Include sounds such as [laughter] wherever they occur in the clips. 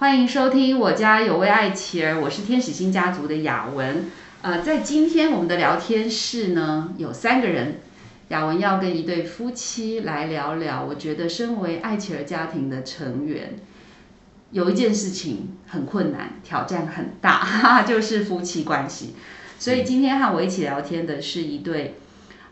欢迎收听我家有位爱妻儿，我是天使星家族的雅文。呃，在今天我们的聊天室呢，有三个人，雅文要跟一对夫妻来聊聊。我觉得身为爱妻儿家庭的成员，有一件事情很困难，挑战很大，哈哈，就是夫妻关系。所以今天和我一起聊天的是一对。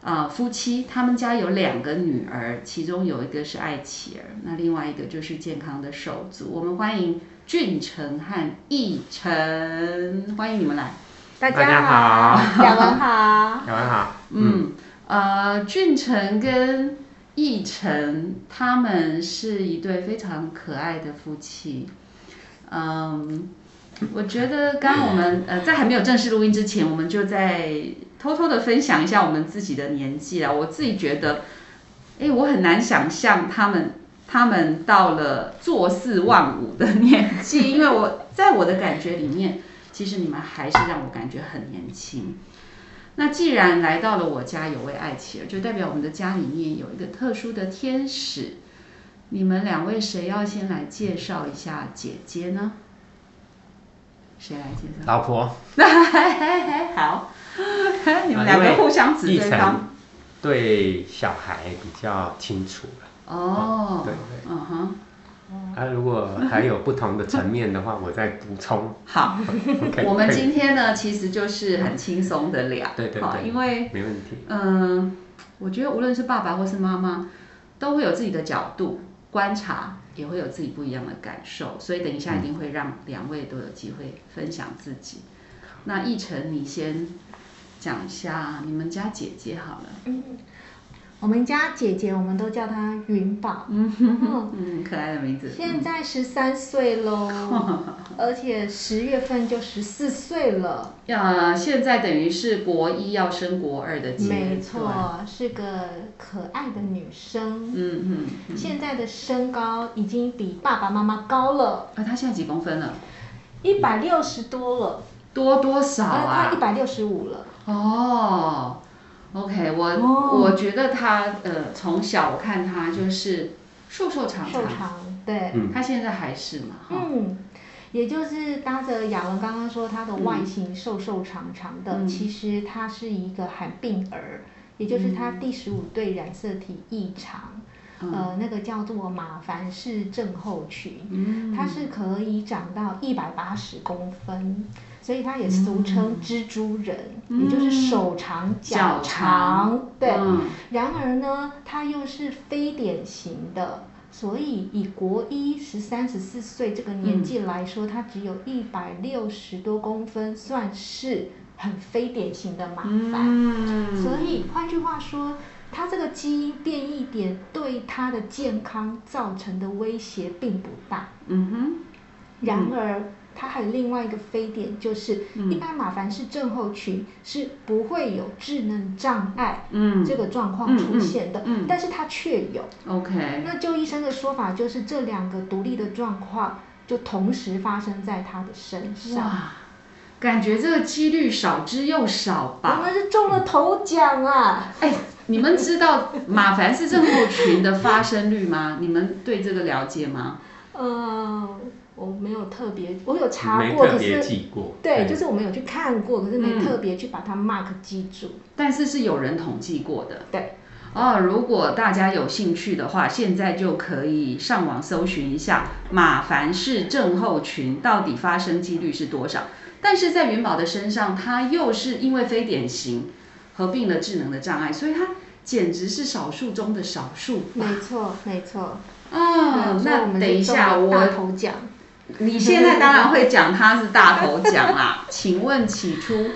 啊，夫妻他们家有两个女儿，其中有一个是爱妻儿，那另外一个就是健康的手足。我们欢迎俊成和逸晨，欢迎你们来。大家好，雅文好，[laughs] 雅文好。嗯，呃，俊成跟逸晨他们是一对非常可爱的夫妻。嗯，我觉得刚刚我们呃在还没有正式录音之前，我们就在。偷偷的分享一下我们自己的年纪了，我自己觉得，哎，我很难想象他们他们到了坐四望五的年纪，[laughs] 因为我在我的感觉里面，其实你们还是让我感觉很年轻。那既然来到了我家有位爱妻儿，就代表我们的家里面有一个特殊的天使。你们两位谁要先来介绍一下姐姐呢？谁来介绍？老婆。[laughs] 好。[laughs] 你们两个互相指对方，对小孩比较清楚了。哦，对对，嗯哼。啊，如果还有不同的层面的话，我再补充。[laughs] 好，[laughs] 我们今天呢，其实就是很轻松的聊。对对对，因为没问题。嗯，我觉得无论是爸爸或是妈妈，都会有自己的角度观察，也会有自己不一样的感受，所以等一下一定会让两位都有机会分享自己。那奕晨，你先。讲一下你们家姐姐好了。嗯，我们家姐姐我们都叫她云宝。嗯哼，嗯，可爱的名字。现在十三岁喽，[laughs] 而且十月份就十四岁了。呀，现在等于是国一要升国二的阶段。没错，是个可爱的女生。嗯嗯。现在的身高已经比爸爸妈妈高了。啊，她现在几公分了？一百六十多了。多多少啊？她一百六十五了。哦，OK，我我觉得他呃从小我看他就是瘦瘦长长，瘦长，对，他现在还是嘛，嗯，也就是搭着雅文刚刚说他的外形瘦瘦长长的，其实他是一个罕病儿，也就是他第十五对染色体异常，呃，那个叫做马凡氏症候群，他是可以长到一百八十公分。所以它也俗称蜘蛛人，也就是手长脚长。对，然而呢，它又是非典型的，所以以国一十三十四岁这个年纪来说，它只有一百六十多公分，算是很非典型的麻烦。所以换句话说，它这个基因变异点对它的健康造成的威胁并不大。嗯哼，然而。它还有另外一个非点，就是一般马凡氏症候群是不会有智能障碍这个状况出现的，但是它却有。OK。那就医生的说法就是这两个独立的状况就同时发生在他的身上。哇，感觉这个几率少之又少吧？我们是中了头奖啊！哎，你们知道马凡氏症候群的发生率吗？你们对这个了解吗？嗯。我没有特别，我有查过，可是对，就是我们有去看过，可是没特别去把它 mark 记住。但是是有人统计过的。对。哦，如果大家有兴趣的话，现在就可以上网搜寻一下马凡氏症候群到底发生几率是多少。但是在元宝的身上，他又是因为非典型合并了智能的障碍，所以他简直是少数中的少数。没错，没错。哦，那等一下我大头奖。你现在当然会讲他是大头奖啦，[laughs] 请问起初，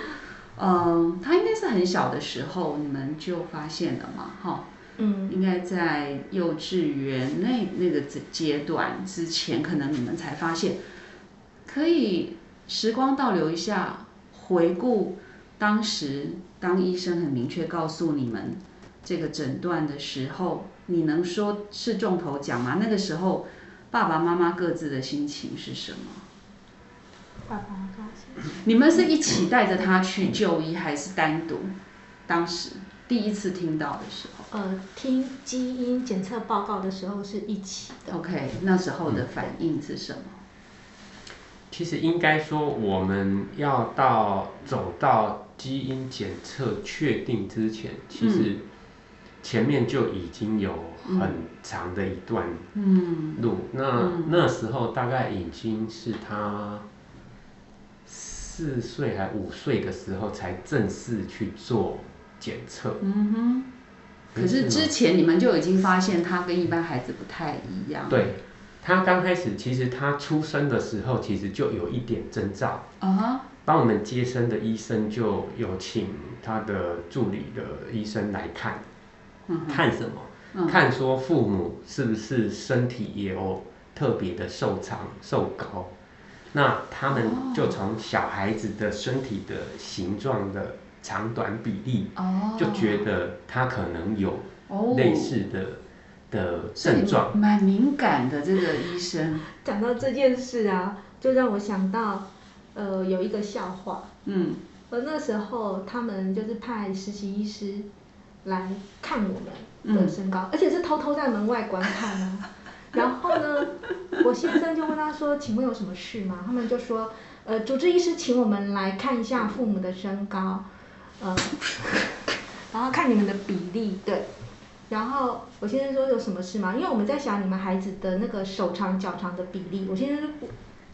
嗯，他应该是很小的时候你们就发现了嘛？哈，嗯，应该在幼稚园那那个阶段之前，可能你们才发现。可以时光倒流一下，回顾当时当医生很明确告诉你们这个诊断的时候，你能说是中头奖吗？那个时候。爸爸妈妈各自的心情是什么？爸爸高兴。你们是一起带着他去就医，还是单独？当时第一次听到的时候。呃，听基因检测报告的时候是一起的。OK，那时候的反应是什么？其实应该说，我们要到走到基因检测确定之前，其实前面就已经有很长的一段路。那那时候大概已经是他四岁还五岁的时候才正式去做检测。嗯哼。可是之前你们就已经发现他跟一般孩子不太一样。对。他刚开始，其实他出生的时候，其实就有一点征兆。啊哈。帮我们接生的医生就有请他的助理的医生来看，看什么？看说父母是不是身体也有特别的瘦长、瘦高。那他们就从小孩子的身体的形状的长短比例，就觉得他可能有类似的。的症状蛮敏感的，这个医生讲到这件事啊，就让我想到，呃，有一个笑话。嗯。而那时候他们就是派实习医师来看我们的身高，而且是偷偷在门外观看啊。[laughs] 然后呢，我先生就问他说：“请问有什么事吗？”他们就说：“呃，主治医师请我们来看一下父母的身高，呃，[laughs] 然后看你们的比例，对。”然后我先生说有什么事吗？因为我们在想你们孩子的那个手长脚长的比例。我先生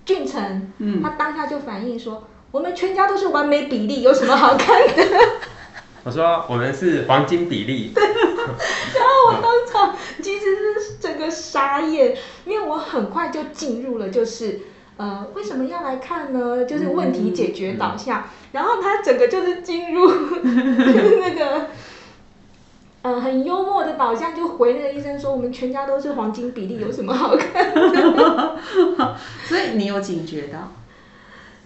俊成，他当下就反映说，我们全家都是完美比例，有什么好看的？我说我们是黄金比例。[laughs] 然后我当场其实是整个傻眼，因为我很快就进入了就是呃为什么要来看呢？就是问题解决导向。然后他整个就是进入 [laughs] 那个。呃，很幽默的导向，就回那个医生说，我们全家都是黄金比例，有什么好看的？[laughs] 所以你有警觉到？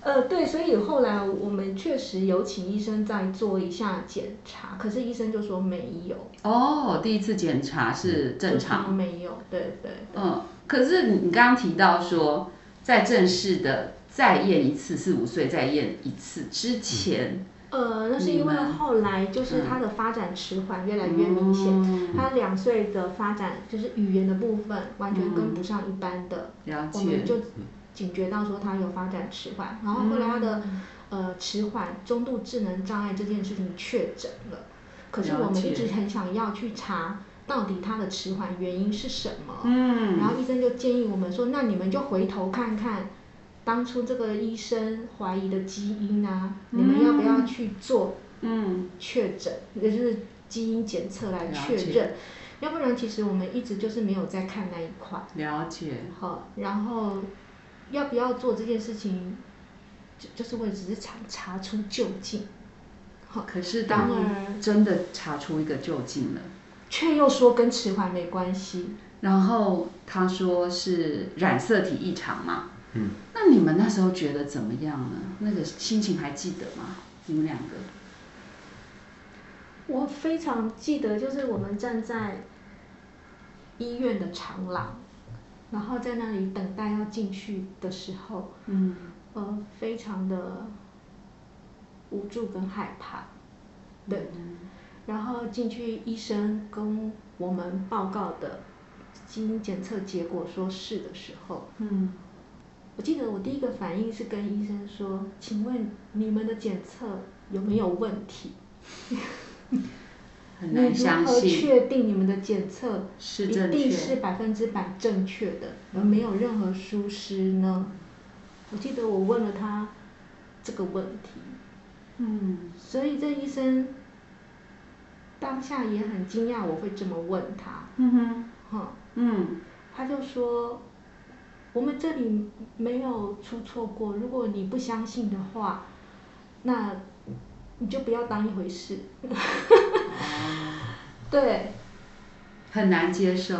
呃，对，所以后来我们确实有请医生再做一下检查，可是医生就说没有。哦，第一次检查是正常。没有，对对。嗯，可是你刚刚提到说，在正式的再验一次，四五岁再验一次之前。呃，那是因为后来就是他的发展迟缓越来越明显，他两岁的发展就是语言的部分完全跟不上一般的，我们就警觉到说他有发展迟缓，然后后来他的呃迟缓中度智能障碍这件事情确诊了，可是我们一直很想要去查到底他的迟缓原因是什么，嗯，然后医生就建议我们说，那你们就回头看看。当初这个医生怀疑的基因啊，你们要不要去做确诊，也就是基因检测来确认？要不然，其实我们一直就是没有在看那一块。了解。好，然后要不要做这件事情，就就是为了只是查查出究竟。好，可是当真的查出一个究竟了，却又说跟迟缓没关系。然后他说是染色体异常嘛？嗯，那你们那时候觉得怎么样呢？那个心情还记得吗？你们两个？我非常记得，就是我们站在医院的长廊，然后在那里等待要进去的时候，嗯，呃，非常的无助跟害怕，对，然后进去医生跟我们报告的基因检测结果说是的时候，嗯。我记得我第一个反应是跟医生说：“请问你们的检测有没有问题？” [laughs] 很难相信。确定你们的检测一定是百分之百正确的，而没有任何疏失呢？我记得我问了他这个问题。嗯。所以这医生当下也很惊讶我会这么问他。嗯哼。哈。嗯。他就说。我们这里没有出错过，如果你不相信的话，那你就不要当一回事。[laughs] 对。很难接受。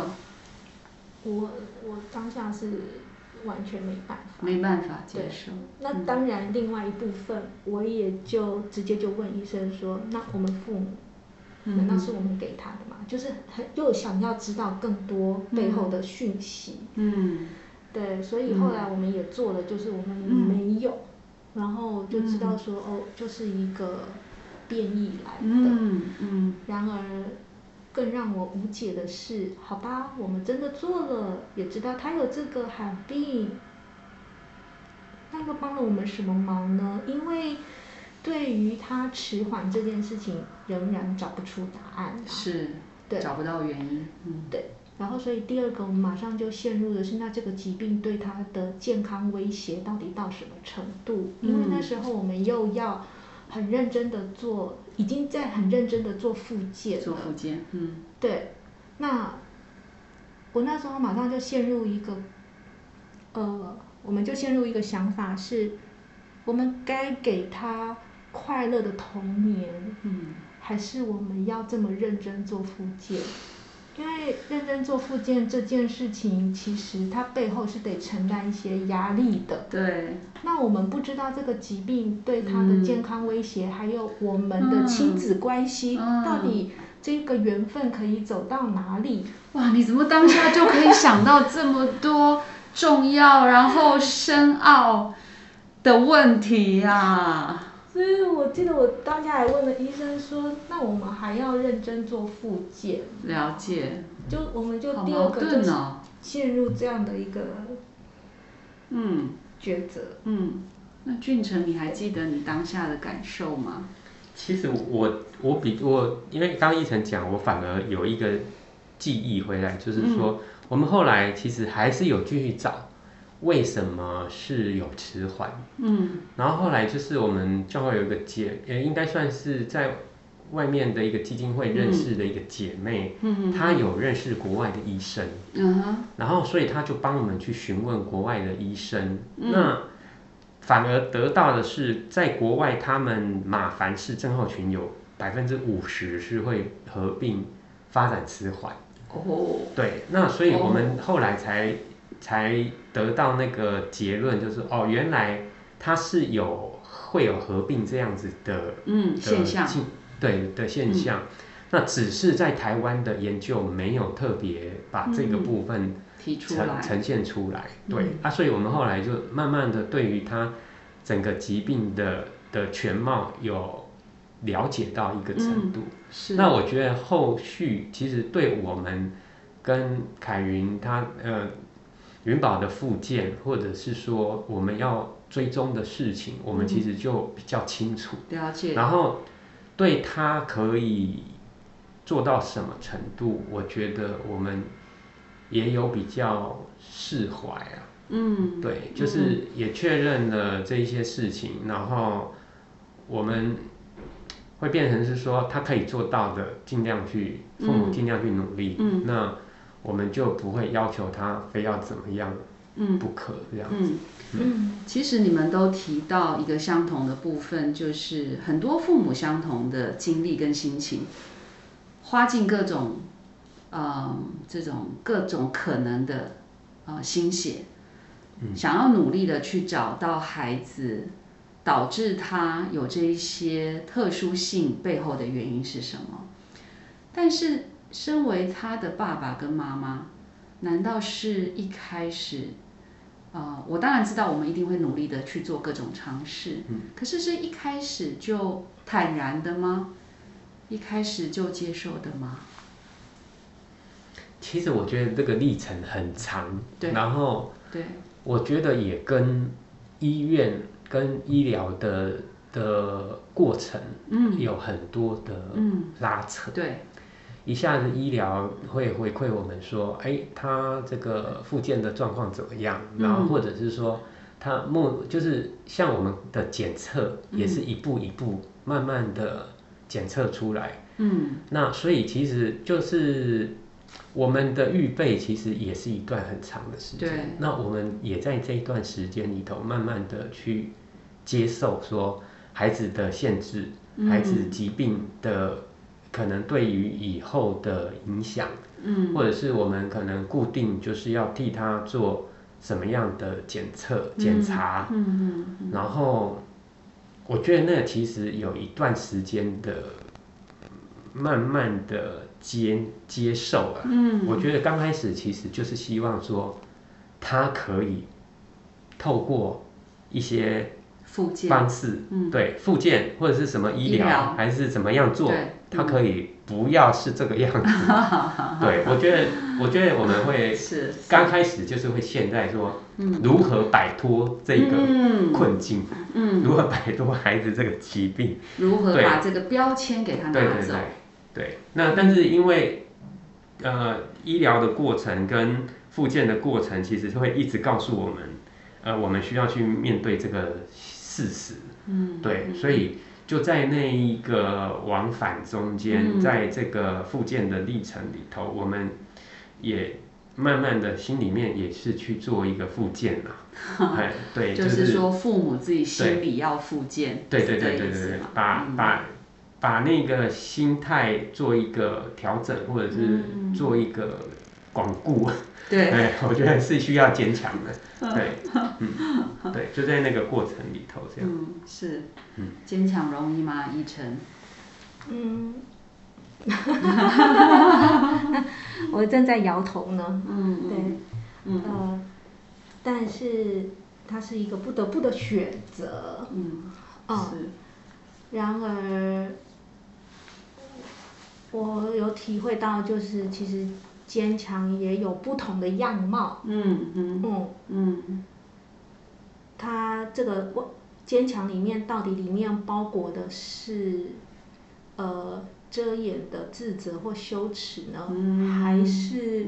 我我当下是完全没办法。没办法接受。那当然，另外一部分我也就直接就问医生说：“那我们父母，难道是我们给他的吗？”就是很又想要知道更多背后的讯息。嗯。对，所以后来我们也做了，就是我们没有，然后就知道说哦，就是一个变异来的。嗯嗯。然而，更让我无解的是，好吧，我们真的做了，也知道他有这个罕病，那个帮了我们什么忙呢？因为对于他迟缓这件事情，仍然找不出答案。是，对，找不到原因。嗯，对。然后，所以第二个，我们马上就陷入的是，那这个疾病对他的健康威胁到底到什么程度？因为那时候我们又要很认真的做，已经在很认真的做复健。做复健，嗯，对。那我那时候马上就陷入一个，呃，我们就陷入一个想法是，我们该给他快乐的童年，嗯，还是我们要这么认真做复健？因为认真做复健这件事情，其实它背后是得承担一些压力的。对。那我们不知道这个疾病对他的健康威胁，还有我们的亲子关系，到底这个缘分可以走到哪里？哇，你怎么当下就可以想到这么多重要然后深奥的问题呀？所以我记得我当下还问了医生说，那我们还要认真做复健？了解。就我们就第二个就是陷入这样的一个嗯抉择。嗯，那俊成，你还记得你当下的感受吗？其实我我比我因为刚一成讲，我反而有一个记忆回来，就是说我们后来其实还是有继续找。为什么是有迟缓？嗯，然后后来就是我们教会有一个姐，也应该算是在外面的一个基金会认识的一个姐妹，嗯她有认识国外的医生，嗯然后所以她就帮我们去询问国外的医生，那反而得到的是，在国外他们马凡氏症候群有百分之五十是会合并发展迟缓，哦，对，那所以我们后来才。才得到那个结论，就是哦，原来它是有会有合并这样子的嗯现象，对的现象。那只是在台湾的研究没有特别把这个部分提出来呈现出来。对啊，所以我们后来就慢慢的对于它整个疾病的的全貌有了解到一个程度。是。那我觉得后续其实对我们跟凯云他呃。云宝的附件，或者是说我们要追踪的事情，我们其实就比较清楚。了解。然后对他可以做到什么程度，我觉得我们也有比较释怀啊。嗯。对，就是也确认了这一些事情，然后我们会变成是说他可以做到的，尽量去父母尽量去努力。嗯。那。我们就不会要求他非要怎么样，嗯，不可这样子。嗯，其实你们都提到一个相同的部分，就是很多父母相同的经历跟心情，花尽各种，呃，这种各种可能的呃心血，想要努力的去找到孩子，导致他有这一些特殊性背后的原因是什么？但是。身为他的爸爸跟妈妈，难道是一开始，啊，我当然知道我们一定会努力的去做各种尝试，嗯，可是是一开始就坦然的吗？一开始就接受的吗？其实我觉得这个历程很长，对，然后，对，我觉得也跟医院跟医疗的的过程，嗯，有很多的嗯拉扯，对。一下子医疗会回馈我们说，哎，他这个复健的状况怎么样？然后或者是说，他目就是像我们的检测也是一步一步慢慢的检测出来。嗯，那所以其实就是我们的预备其实也是一段很长的时间。那我们也在这一段时间里头慢慢的去接受说孩子的限制，孩子疾病的。可能对于以后的影响，嗯，或者是我们可能固定就是要替他做什么样的检测检查，嗯嗯，然后我觉得那其实有一段时间的慢慢的接接受啊，嗯，我觉得刚开始其实就是希望说他可以透过一些附件。方式，嗯，对，附件或者是什么医疗还是怎么样做，它可以不要是这个样子。[laughs] 对，我觉得，我觉得我们会 [laughs] 是刚开始就是会现在说，如何摆脱这个困境，嗯，如何摆脱孩子这个疾病，如何把这个标签给他拿走。对，那但是因为呃医疗的过程跟复健的过程，其实会一直告诉我们，呃，我们需要去面对这个事实。嗯，对，所以就在那一个往返中间，在这个复健的历程里头，我们也慢慢的心里面也是去做一个复健了。[laughs] 哎，对，就是说父母自己心里要复健。对对对对对对，把把。把那个心态做一个调整，或者是做一个巩固，对，我觉得是需要坚强的，对，嗯，对，就在那个过程里头这样，嗯，是，嗯，坚强容易吗？依晨，嗯，[laughs] 我正在摇头呢，嗯，对，嗯，呃，但是它是一个不得不的选择，嗯，哦，是，然而。我有体会到，就是其实坚强也有不同的样貌。嗯嗯嗯嗯。它这个坚强里面到底里面包裹的是呃遮掩的自责或羞耻呢，还是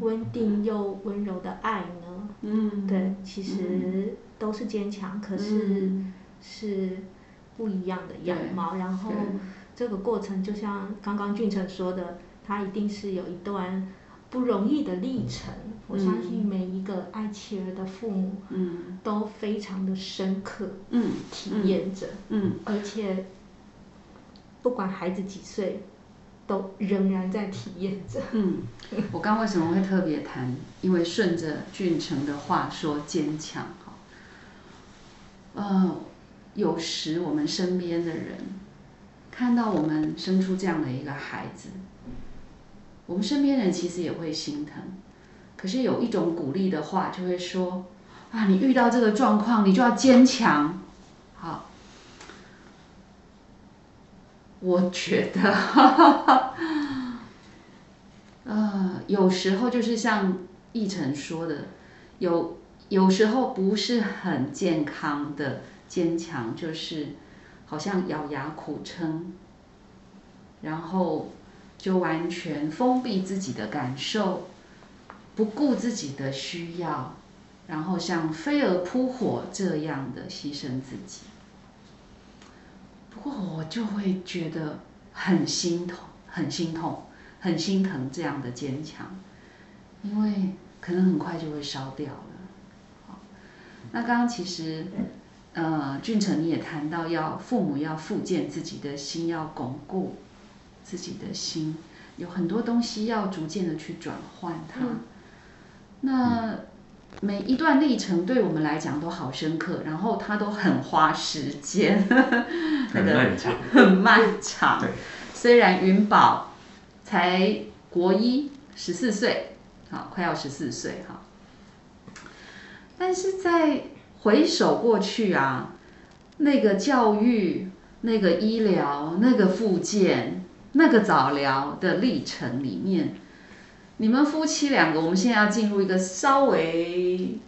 稳定又温柔的爱呢？嗯，对，其实都是坚强，可是是不一样的样貌。然后。这个过程就像刚刚俊成说的，他一定是有一段不容易的历程。我相信每一个爱妻儿的父母，嗯，都非常的深刻，嗯，体验着，嗯，而且不管孩子几岁，都仍然在体验着。嗯，我刚为什么会特别谈？因为顺着俊成的话说，坚强哈。呃，有时我们身边的人。看到我们生出这样的一个孩子，我们身边人其实也会心疼。可是有一种鼓励的话，就会说：“啊，你遇到这个状况，你就要坚强。”好，我觉得，[laughs] 呃，有时候就是像奕晨说的，有有时候不是很健康的坚强，就是。好像咬牙苦撑，然后就完全封闭自己的感受，不顾自己的需要，然后像飞蛾扑火这样的牺牲自己。不过我就会觉得很心痛，很心痛，很心疼这样的坚强，因为可能很快就会烧掉了。好，那刚刚其实。呃，俊成你也谈到，要父母要复健自己的心，要巩固自己的心，有很多东西要逐渐的去转换它。那每一段历程对我们来讲都好深刻，然后它都很花时间，那 [laughs] 个很漫长。[laughs] 虽然云宝才国一十四岁，好，快要十四岁哈，但是在。回首过去啊，那个教育、那个医疗、那个复健、那个早疗的历程里面，你们夫妻两个，我们现在要进入一个稍微，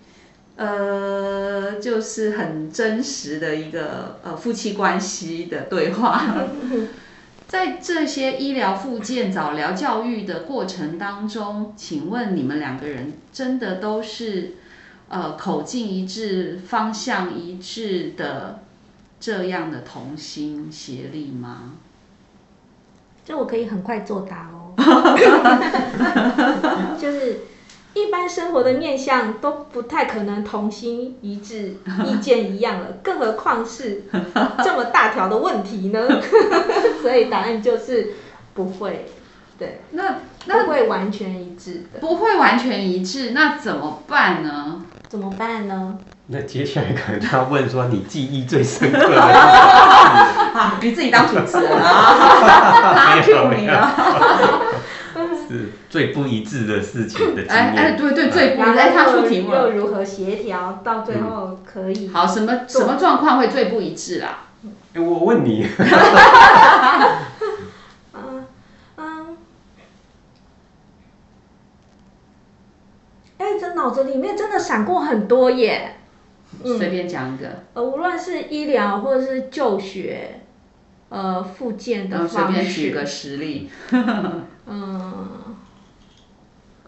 呃，就是很真实的一个呃夫妻关系的对话。[laughs] 在这些医疗、复健、早疗、教育的过程当中，请问你们两个人真的都是？呃，口径一致、方向一致的这样的同心协力吗？这我可以很快作答哦。[laughs] [laughs] 就是一般生活的面相都不太可能同心一致、[laughs] 意见一样了，更何况是这么大条的问题呢？所以答案就是不会。对，那那不会完全一致的。不会完全一致，那怎么办呢？怎么办呢？那接下来可能要问说你记忆最深刻的。[laughs] 啊，[laughs] 你自己当主持人啊，[laughs] 他 Q 你了。是最不一致的事情的经验。哎哎，对对，最不哎他出题目又如何协调到最后可以？好，什么什么状况会最不一致啦？哎，我问你。嗯嗯。哎，这脑子里面真的闪过很多耶。随便讲一个。呃，无论是医疗或者是就学。呃，复健的方式。随便举个实例。[laughs] 嗯。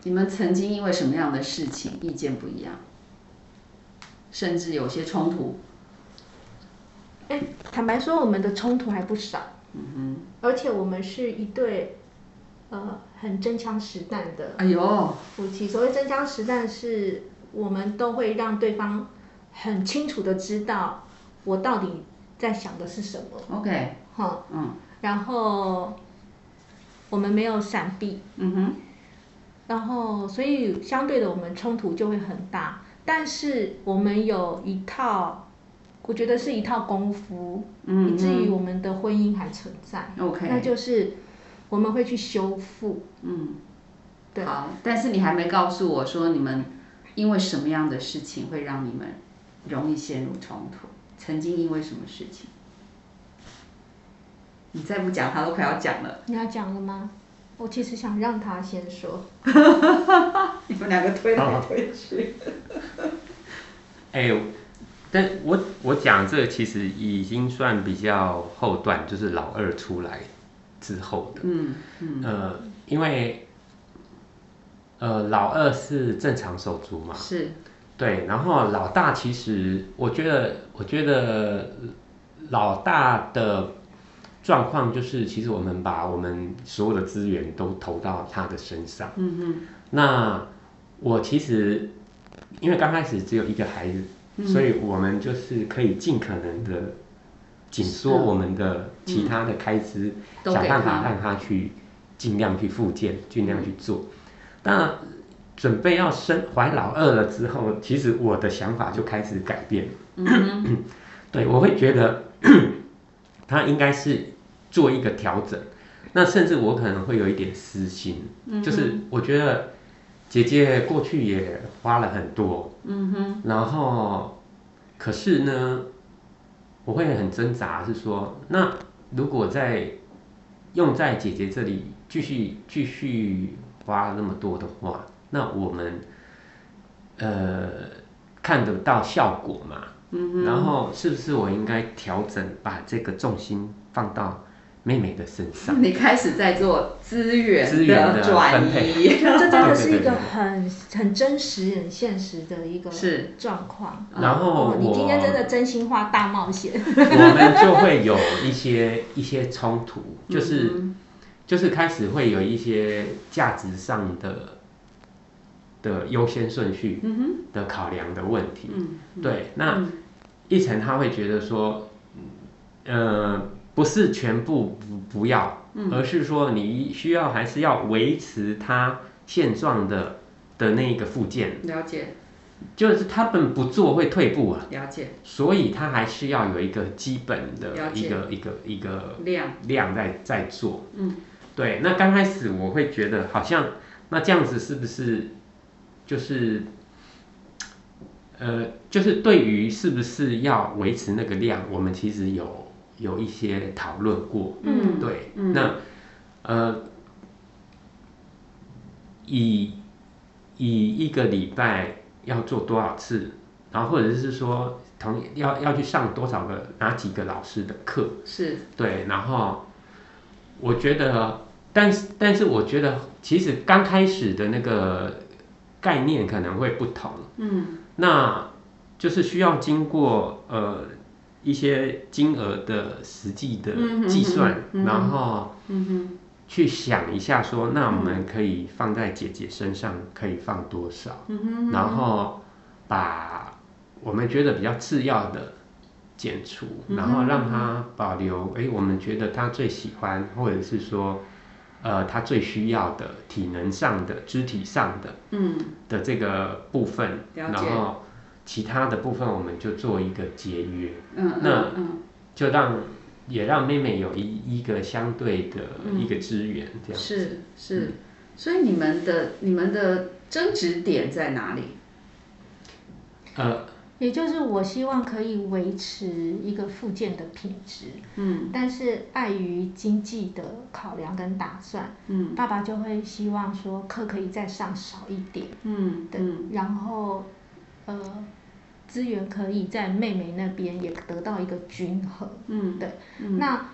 你们曾经因为什么样的事情意见不一样，甚至有些冲突？哎，坦白说，我们的冲突还不少。嗯哼。而且我们是一对，呃，很真枪实弹的。哎呦。夫妻，所谓真枪实弹，是我们都会让对方很清楚的知道我到底在想的是什么。OK。哈，嗯，然后我们没有闪避，嗯哼，然后所以相对的，我们冲突就会很大。但是我们有一套，我觉得是一套功夫，嗯，以至于我们的婚姻还存在。OK，那就是我们会去修复，嗯，对。好，但是你还没告诉我说，你们因为什么样的事情会让你们容易陷入冲突？曾经因为什么事情？你再不讲，他都快要讲了。你要讲了吗？我其实想让他先说。[laughs] 你们两个推来推去。哎，但我我讲这其实已经算比较后段，就是老二出来之后的。嗯嗯。呃，因为呃老二是正常手足嘛。是。对，然后老大其实我觉得，我觉得老大的。状况就是，其实我们把我们所有的资源都投到他的身上。嗯哼。那我其实因为刚开始只有一个孩子，所以我们就是可以尽可能的紧缩我们的其他的开支，想办法让他去尽量去复健，尽量去做。那准备要生怀老二了之后，其实我的想法就开始改变。嗯 [coughs] 对，我会觉得 [coughs] 他应该是。做一个调整，那甚至我可能会有一点私心，就是我觉得姐姐过去也花了很多，嗯哼，然后可是呢，我会很挣扎，是说那如果在用在姐姐这里继续继续花那么多的话，那我们呃看得到效果嘛？嗯哼，然后是不是我应该调整，把这个重心放到？妹妹的身上，[laughs] 你开始在做资源的转移，[laughs] 这真的是一个很很真实、很现实的一个是状况。然后你今天真的真心话大冒险，[laughs] 我们就会有一些一些冲突，就是就是开始会有一些价值上的的优先顺序的考量的问题。对，那一层他会觉得说，呃。不是全部不不要，而是说你需要还是要维持它现状的的那一个附件。了解，就是他们不做会退步啊。了解，所以他还是要有一个基本的一个一个一个量量在在做。嗯，对。那刚开始我会觉得好像那这样子是不是就是，呃，就是对于是不是要维持那个量，我们其实有。有一些讨论过，嗯，对，那呃，以以一个礼拜要做多少次，然后或者是说同要要去上多少个哪几个老师的课，是对，然后我觉得，但是但是我觉得其实刚开始的那个概念可能会不同，嗯，那就是需要经过呃。一些金额的实际的计算，然后去想一下，说那我们可以放在姐姐身上可以放多少，然后把我们觉得比较次要的减除，然后让她保留。哎，我们觉得她最喜欢，或者是说，呃，他最需要的体能上的、肢体上的，嗯，的这个部分，然后。其他的部分我们就做一个节约，嗯，那就让也让妹妹有一一个相对的一个资源，这样是是，所以你们的你们的争执点在哪里？呃。也就是我希望可以维持一个附件的品质，嗯，但是碍于经济的考量跟打算，嗯，爸爸就会希望说课可以再上少一点，嗯，对，然后，呃，资源可以在妹妹那边也得到一个均衡，嗯，对，那。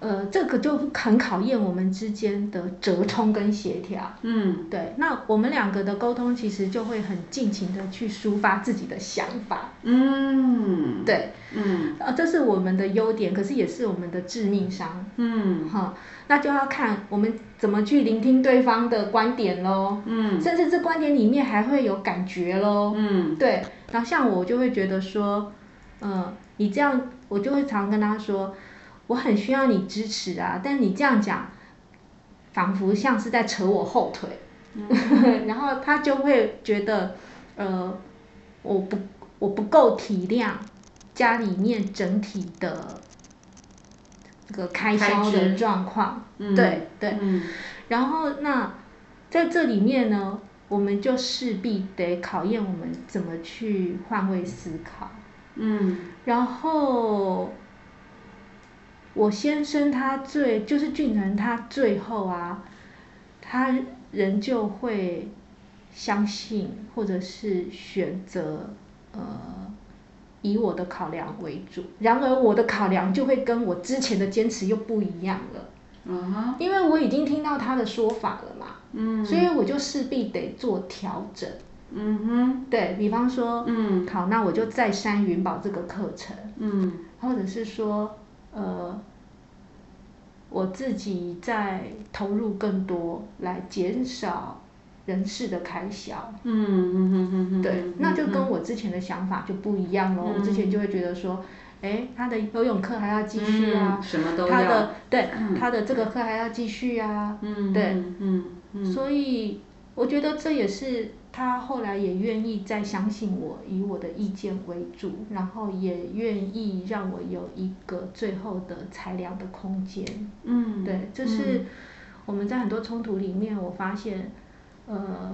呃，这个就很考验我们之间的折冲跟协调。嗯，对。那我们两个的沟通其实就会很尽情的去抒发自己的想法。嗯，对。嗯，啊，这是我们的优点，可是也是我们的致命伤。嗯，哈，那就要看我们怎么去聆听对方的观点喽。嗯，甚至这观点里面还会有感觉喽。嗯，对。然后像我就会觉得说，嗯，你这样，我就会常跟他说。我很需要你支持啊，但你这样讲，仿佛像是在扯我后腿，[laughs] 然后他就会觉得，呃，我不我不够体谅家里面整体的这个开销的状况，对对，然后那在这里面呢，我们就势必得考验我们怎么去换位思考，嗯，然后。我先生他最就是俊成，他最后啊，他仍旧会相信或者是选择呃以我的考量为主。然而我的考量就会跟我之前的坚持又不一样了。嗯哼，因为我已经听到他的说法了嘛。嗯，所以我就势必得做调整。嗯哼，对比方说，嗯，好，那我就再删云宝这个课程。嗯，或者是说。呃，我自己在投入更多来减少人事的开销。嗯嗯嗯嗯嗯，对，那就跟我之前的想法就不一样了。我之前就会觉得说，哎，他的游泳课还要继续啊，什么都要。他的对，他的这个课还要继续啊。嗯，对，嗯嗯，所以我觉得这也是。他后来也愿意再相信我，以我的意见为主，然后也愿意让我有一个最后的裁量的空间。嗯，对，这是我们在很多冲突里面，我发现，呃，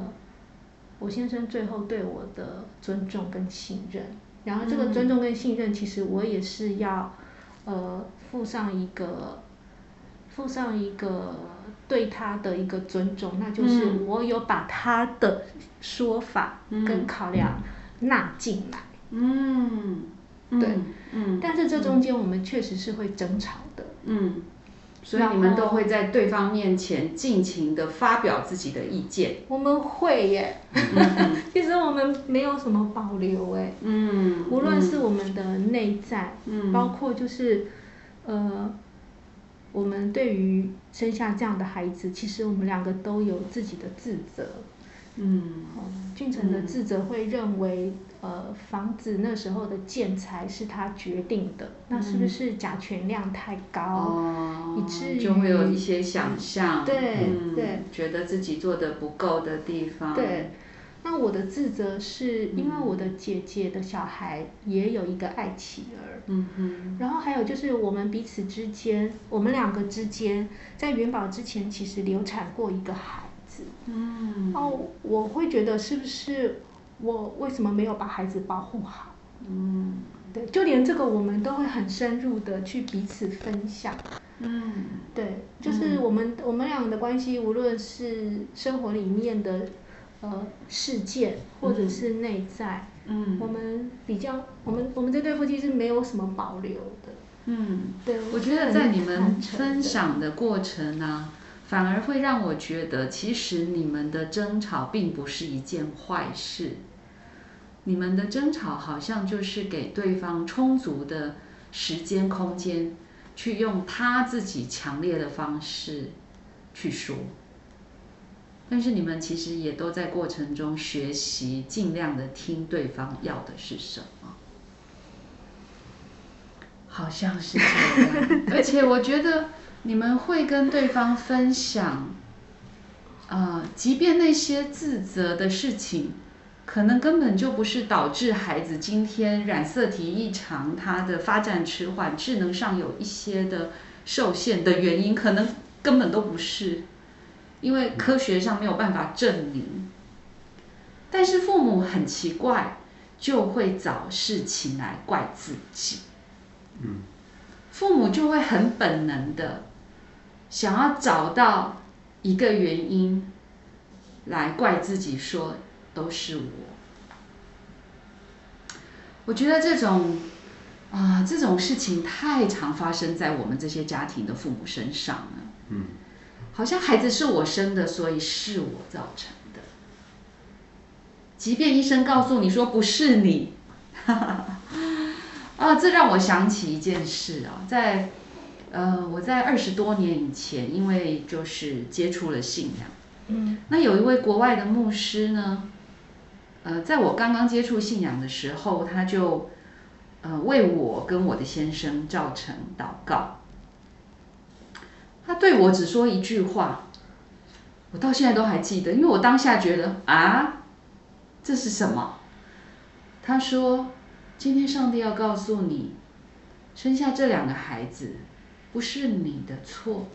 我先生最后对我的尊重跟信任，然后这个尊重跟信任，其实我也是要，呃，附上一个，附上一个。对他的一个尊重，那就是我有把他的说法跟考量纳进来。嗯，对，嗯，但是这中间我们确实是会争吵的。嗯，所以你们都会在对方面前尽情的发表自己的意见。我们会耶，[laughs] 其实我们没有什么保留哎。嗯，无论是我们的内在，嗯，包括就是呃。我们对于生下这样的孩子，其实我们两个都有自己的自责。嗯，俊成的自责会认为，呃，房子那时候的建材是他决定的，那是不是甲醛量太高，以至于就会有一些想象，对对，觉得自己做的不够的地方。对。那我的自责是因为我的姐姐的小孩也有一个爱妻儿，嗯哼，然后还有就是我们彼此之间，我们两个之间在元宝之前其实流产过一个孩子，嗯，哦，我会觉得是不是我为什么没有把孩子保护好？嗯，对，就连这个我们都会很深入的去彼此分享，嗯，对，就是我们我们俩的关系，无论是生活里面的。呃，事件或者是内在，嗯，我们比较，我们我们这对夫妻是没有什么保留的，嗯，对。我觉得在你们分享的过程呢，反而会让我觉得，其实你们的争吵并不是一件坏事，你们的争吵好像就是给对方充足的时间空间，去用他自己强烈的方式去说。但是你们其实也都在过程中学习，尽量的听对方要的是什么，好像是这样。而且我觉得你们会跟对方分享，啊，即便那些自责的事情，可能根本就不是导致孩子今天染色体异常、他的发展迟缓、智能上有一些的受限的原因，可能根本都不是。因为科学上没有办法证明。但是父母很奇怪，就会找事情来怪自己。嗯，父母就会很本能的想要找到一个原因来怪自己，说都是我。我觉得这种啊这种事情太常发生在我们这些家庭的父母身上了。嗯，好像孩子是我生的，所以是我造成的。即便医生告诉你说不是你，[laughs] 啊，这让我想起一件事啊，在呃我在二十多年以前，因为就是接触了信仰，嗯，那有一位国外的牧师呢。呃，在我刚刚接触信仰的时候，他就呃为我跟我的先生造成祷告。他对我只说一句话，我到现在都还记得，因为我当下觉得啊，这是什么？他说：“今天上帝要告诉你，生下这两个孩子不是你的错，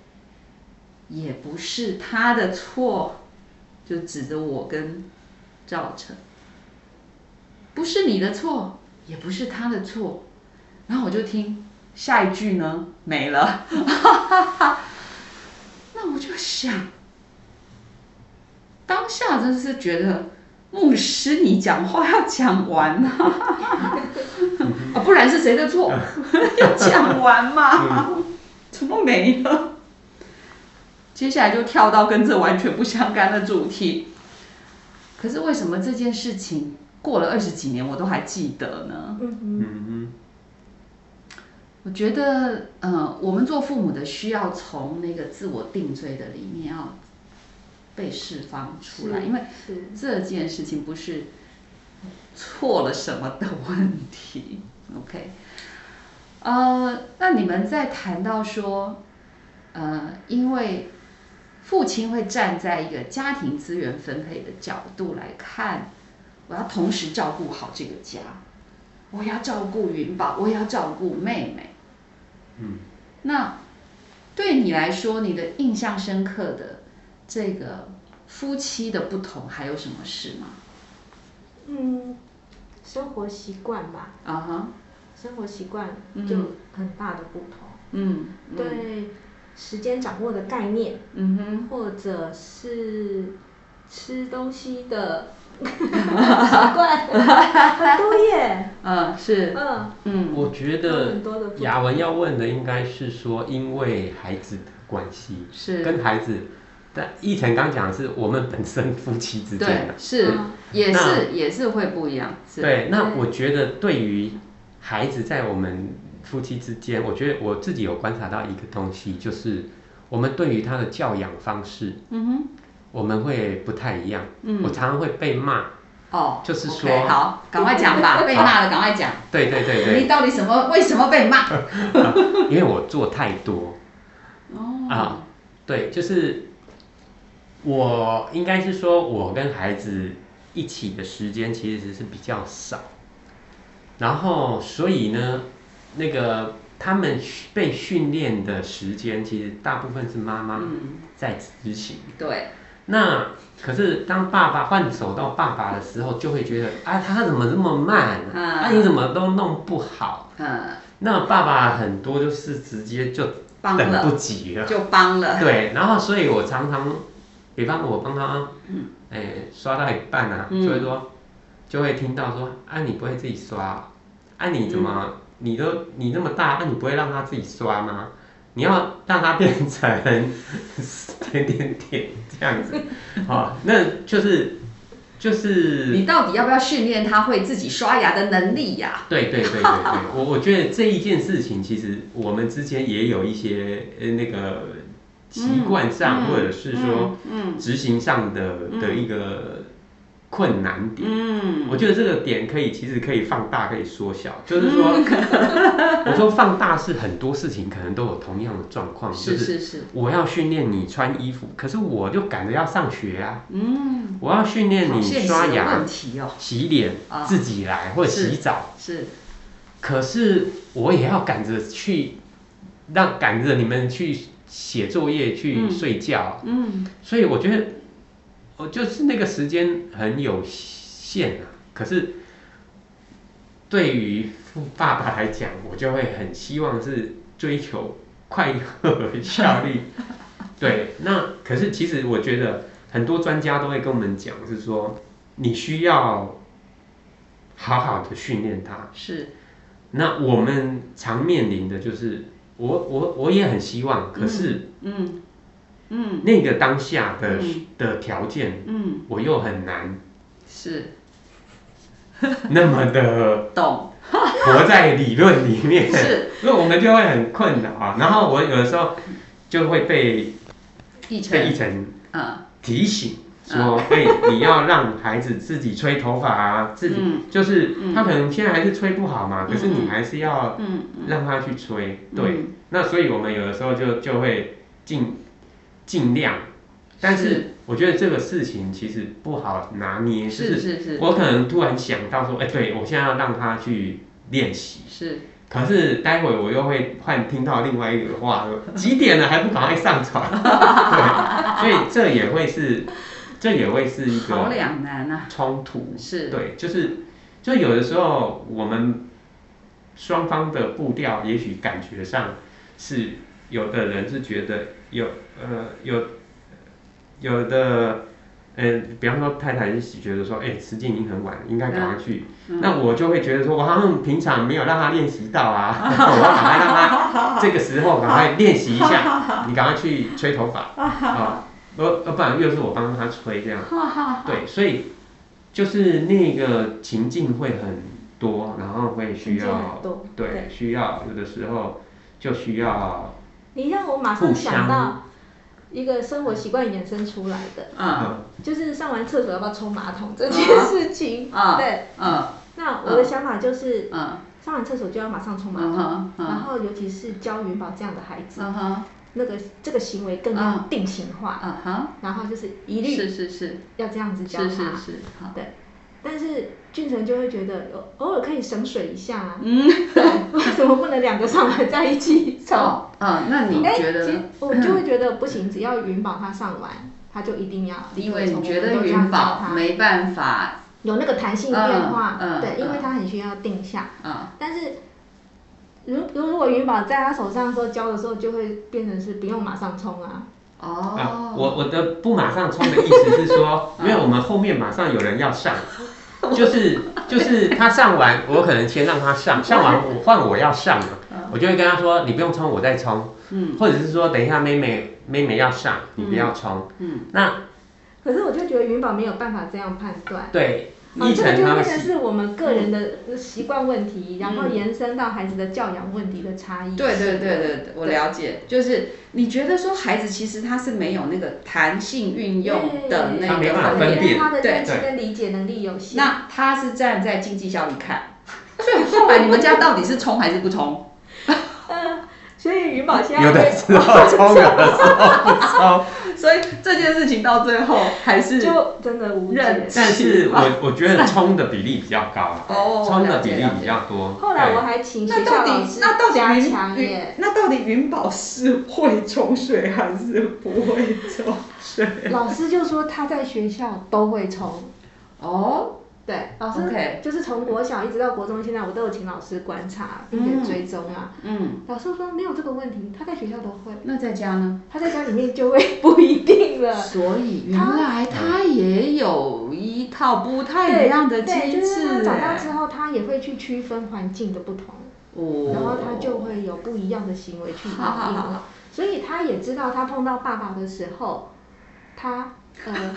也不是他的错，就指着我跟赵成。”不是你的错，也不是他的错，然后我就听下一句呢没了，那我就想，当下真是觉得牧师你讲话要讲完呐，[laughs] 啊不然是谁的错？[laughs] 要讲完嘛，[laughs] 怎么没了？接下来就跳到跟这完全不相干的主题，可是为什么这件事情？过了二十几年，我都还记得呢。嗯嗯我觉得，呃，我们做父母的需要从那个自我定罪的里面要被释放出来，因为这件事情不是错了什么的问题。OK，呃，那你们在谈到说，呃，因为父亲会站在一个家庭资源分配的角度来看。我要同时照顾好这个家，我要照顾云宝，我也要照顾妹妹。嗯，那对你来说，你的印象深刻的这个夫妻的不同还有什么事吗？嗯，生活习惯吧。啊哈，生活习惯就很大的不同。嗯，对，时间掌握的概念，嗯哼，或者是吃东西的。[laughs] 奇怪，[laughs] 很多耶。嗯，是。嗯嗯，我觉得雅文要问的应该是说，因为孩子的关系，是跟孩子。但一晨刚讲的是我们本身夫妻之间的，是也是也是会不一样。对，那我觉得对于孩子在我们夫妻之间，我觉得我自己有观察到一个东西，就是我们对于他的教养方式。嗯哼。我们会不太一样，我常常会被骂，哦，就是说，好，赶快讲吧，[laughs] 被骂了赶快讲，对对对对，你到底什么？为什么被骂？[laughs] 因为我做太多，哦，啊，对，就是我应该是说，我跟孩子一起的时间其实是比较少，然后所以呢，那个他们被训练的时间，其实大部分是妈妈在执行，对。那可是当爸爸换手到爸爸的时候，就会觉得啊，他怎么这么慢？啊，啊你怎么都弄不好？嗯，那爸爸很多就是直接就等不及了，就帮了。对，然后所以我常常，比方我帮他，嗯，哎，刷到一半啊，就会说，就会听到说，啊，你不会自己刷？啊，你怎么，你都你那么大，那你不会让他自己刷吗？你要让它变成点点点这样子，[laughs] 好，那就是就是你到底要不要训练它会自己刷牙的能力呀？对对对对对，我我觉得这一件事情其实我们之间也有一些呃那个习惯上或者是说执行上的的一个。困难点，嗯，我觉得这个点可以，其实可以放大，可以缩小。就是说，[laughs] 我说放大是很多事情可能都有同样的状况，是是是。我要训练你穿衣服，可是我就赶着要上学啊，嗯，我要训练你刷牙、洗脸，自己来或者洗澡，是。可是我也要赶着去，让赶着你们去。写作业去睡觉，嗯，所以我觉得我就是那个时间很有限啊。可是对于爸爸来讲，我就会很希望是追求快乐效率。对，那可是其实我觉得很多专家都会跟我们讲，是说你需要好好的训练他。是，那我们常面临的就是。我我我也很希望，可是，嗯嗯，那个当下的的条件，嗯，我又很难，是，[laughs] 那么的懂，活在理论里面，是，所以我们就会很困扰啊。然后我有的时候就会被被一层啊提醒。说，哎，你要让孩子自己吹头发啊，自己就是他可能现在还是吹不好嘛，可是你还是要让他去吹，对。那所以我们有的时候就就会尽尽量，但是我觉得这个事情其实不好拿捏，是是是。我可能突然想到说，哎，对我现在要让他去练习，是。可是待会我又会换听到另外一个话，几点了还不赶快上床？[laughs] 对，所以这也会是。这也会是一个好两难啊冲突是对，就是就有的时候我们双方的步调也许感觉上是有的人是觉得有呃有有的嗯，比方说太太是觉得说，哎，时间已经很晚，应该赶快去。那我就会觉得说，我好像平常没有让他练习到啊，[laughs] [laughs] 我要赶快让他这个时候赶快练习一下，[laughs] 你赶快去吹头发啊。呃呃，不然又是我帮他吹这样，对，所以就是那个情境会很多，然后会需要，对，需要有的时候就需要。你让我马上想到一个生活习惯衍生出来的，嗯，就是上完厕所要不要冲马桶这件事情，啊，对，嗯，那我的想法就是，嗯，上完厕所就要马上冲马桶，然后尤其是教云宝这样的孩子，嗯那个这个行为更要定型化，然后就是一律是是是，要这样子教他，是是是，好，对，但是俊成就会觉得偶尔可以省水一下啊，嗯，对，为什么不能两个上完在一起冲？[laughs] 啊，那你觉得？我就会觉得不行，只要云宝他上完，他就一定要，因为你觉得云宝没办法有那个弹性变化，对，因为他很需要定下，嗯，但是。如如果云宝在他手上说教的时候，就会变成是不用马上冲啊。哦。我我的不马上冲的意思是说，[laughs] 因为我们后面马上有人要上，[laughs] 就是就是他上完，我可能先让他上，[laughs] 上完我换我要上嘛，我就会跟他说，你不用冲，我再冲。嗯。或者是说，等一下妹妹妹妹要上，你不要冲。嗯。那。可是我就觉得云宝没有办法这样判断。对。啊，这个就变成是我们个人的习惯问题，然后延伸到孩子的教养问题的差异。对对对对，我了解。就是你觉得说孩子其实他是没有那个弹性运用的那个方面，他的认知跟理解能力有限。那他是站在经济效益看，所以后来你们家到底是冲还是不冲？[laughs] 所以云宝现在有的时候冲，有的时候不冲。所以这件事情到最后还是就真的无解。但是我我觉得冲的比例比较高，哦，冲的比例比较多。后来我还请学校老师加强耶。那到底云宝是会冲水还是不会冲水？老师就说他在学校都会冲。哦。对，老师就是从国小一直到国中，现在我都有请老师观察并且追踪啊。嗯，老师说没有这个问题，他在学校都会。那在家呢？他在家里面就会 [laughs] 不一定了。所以原来他也有一套不太一样的机制。对，就是他长大之后，他也会去区分环境的不同，哦，然后他就会有不一样的行为去反应。所以他也知道，他碰到爸爸的时候，他呃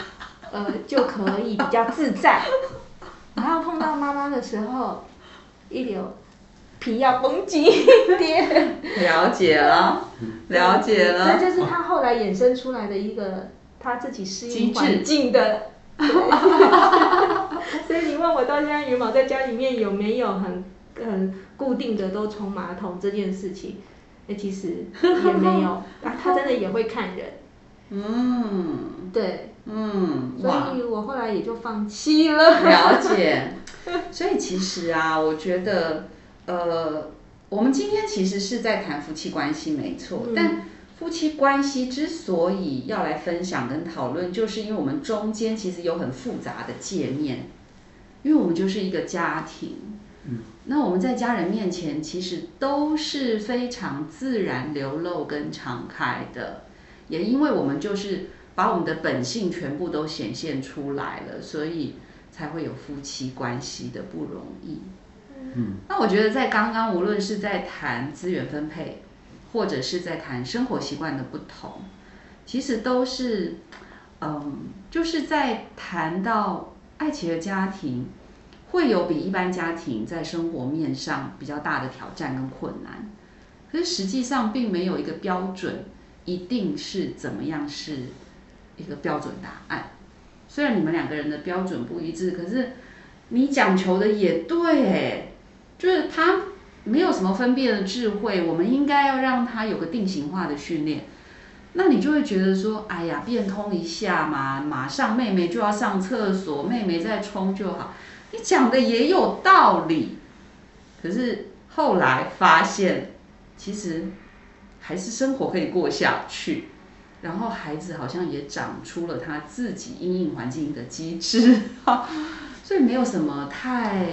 呃就可以比较自在。然后碰到妈妈的时候，一流皮要绷紧一点。了解了，了解了。这就是他后来衍生出来的一个他自己适应环境的。[laughs] 所以你问我到现在羽毛在家里面有没有很很固定的都冲马桶这件事情，哎，其实也没有。啊，他真的也会看人。嗯。对。嗯，所以我后来也就放弃了。了解，[laughs] 所以其实啊，我觉得，呃，我们今天其实是在谈夫妻关系，没错。但夫妻关系之所以要来分享跟讨论，就是因为我们中间其实有很复杂的界面，因为我们就是一个家庭。嗯，那我们在家人面前其实都是非常自然流露跟敞开的，也因为我们就是把我们的本性全部都显现出来了，所以才会有夫妻关系的不容易。嗯，那我觉得在刚刚无论是在谈资源分配，或者是在谈生活习惯的不同，其实都是，嗯，就是在谈到爱情的家庭。会有比一般家庭在生活面上比较大的挑战跟困难，可是实际上并没有一个标准，一定是怎么样是一个标准答案。虽然你们两个人的标准不一致，可是你讲求的也对，哎，就是他没有什么分辨的智慧，我们应该要让他有个定型化的训练。那你就会觉得说，哎呀，变通一下嘛，马上妹妹就要上厕所，妹妹再冲就好。你讲的也有道理，可是后来发现，其实还是生活可以过下去，然后孩子好像也长出了他自己应应环境的机制，所以没有什么太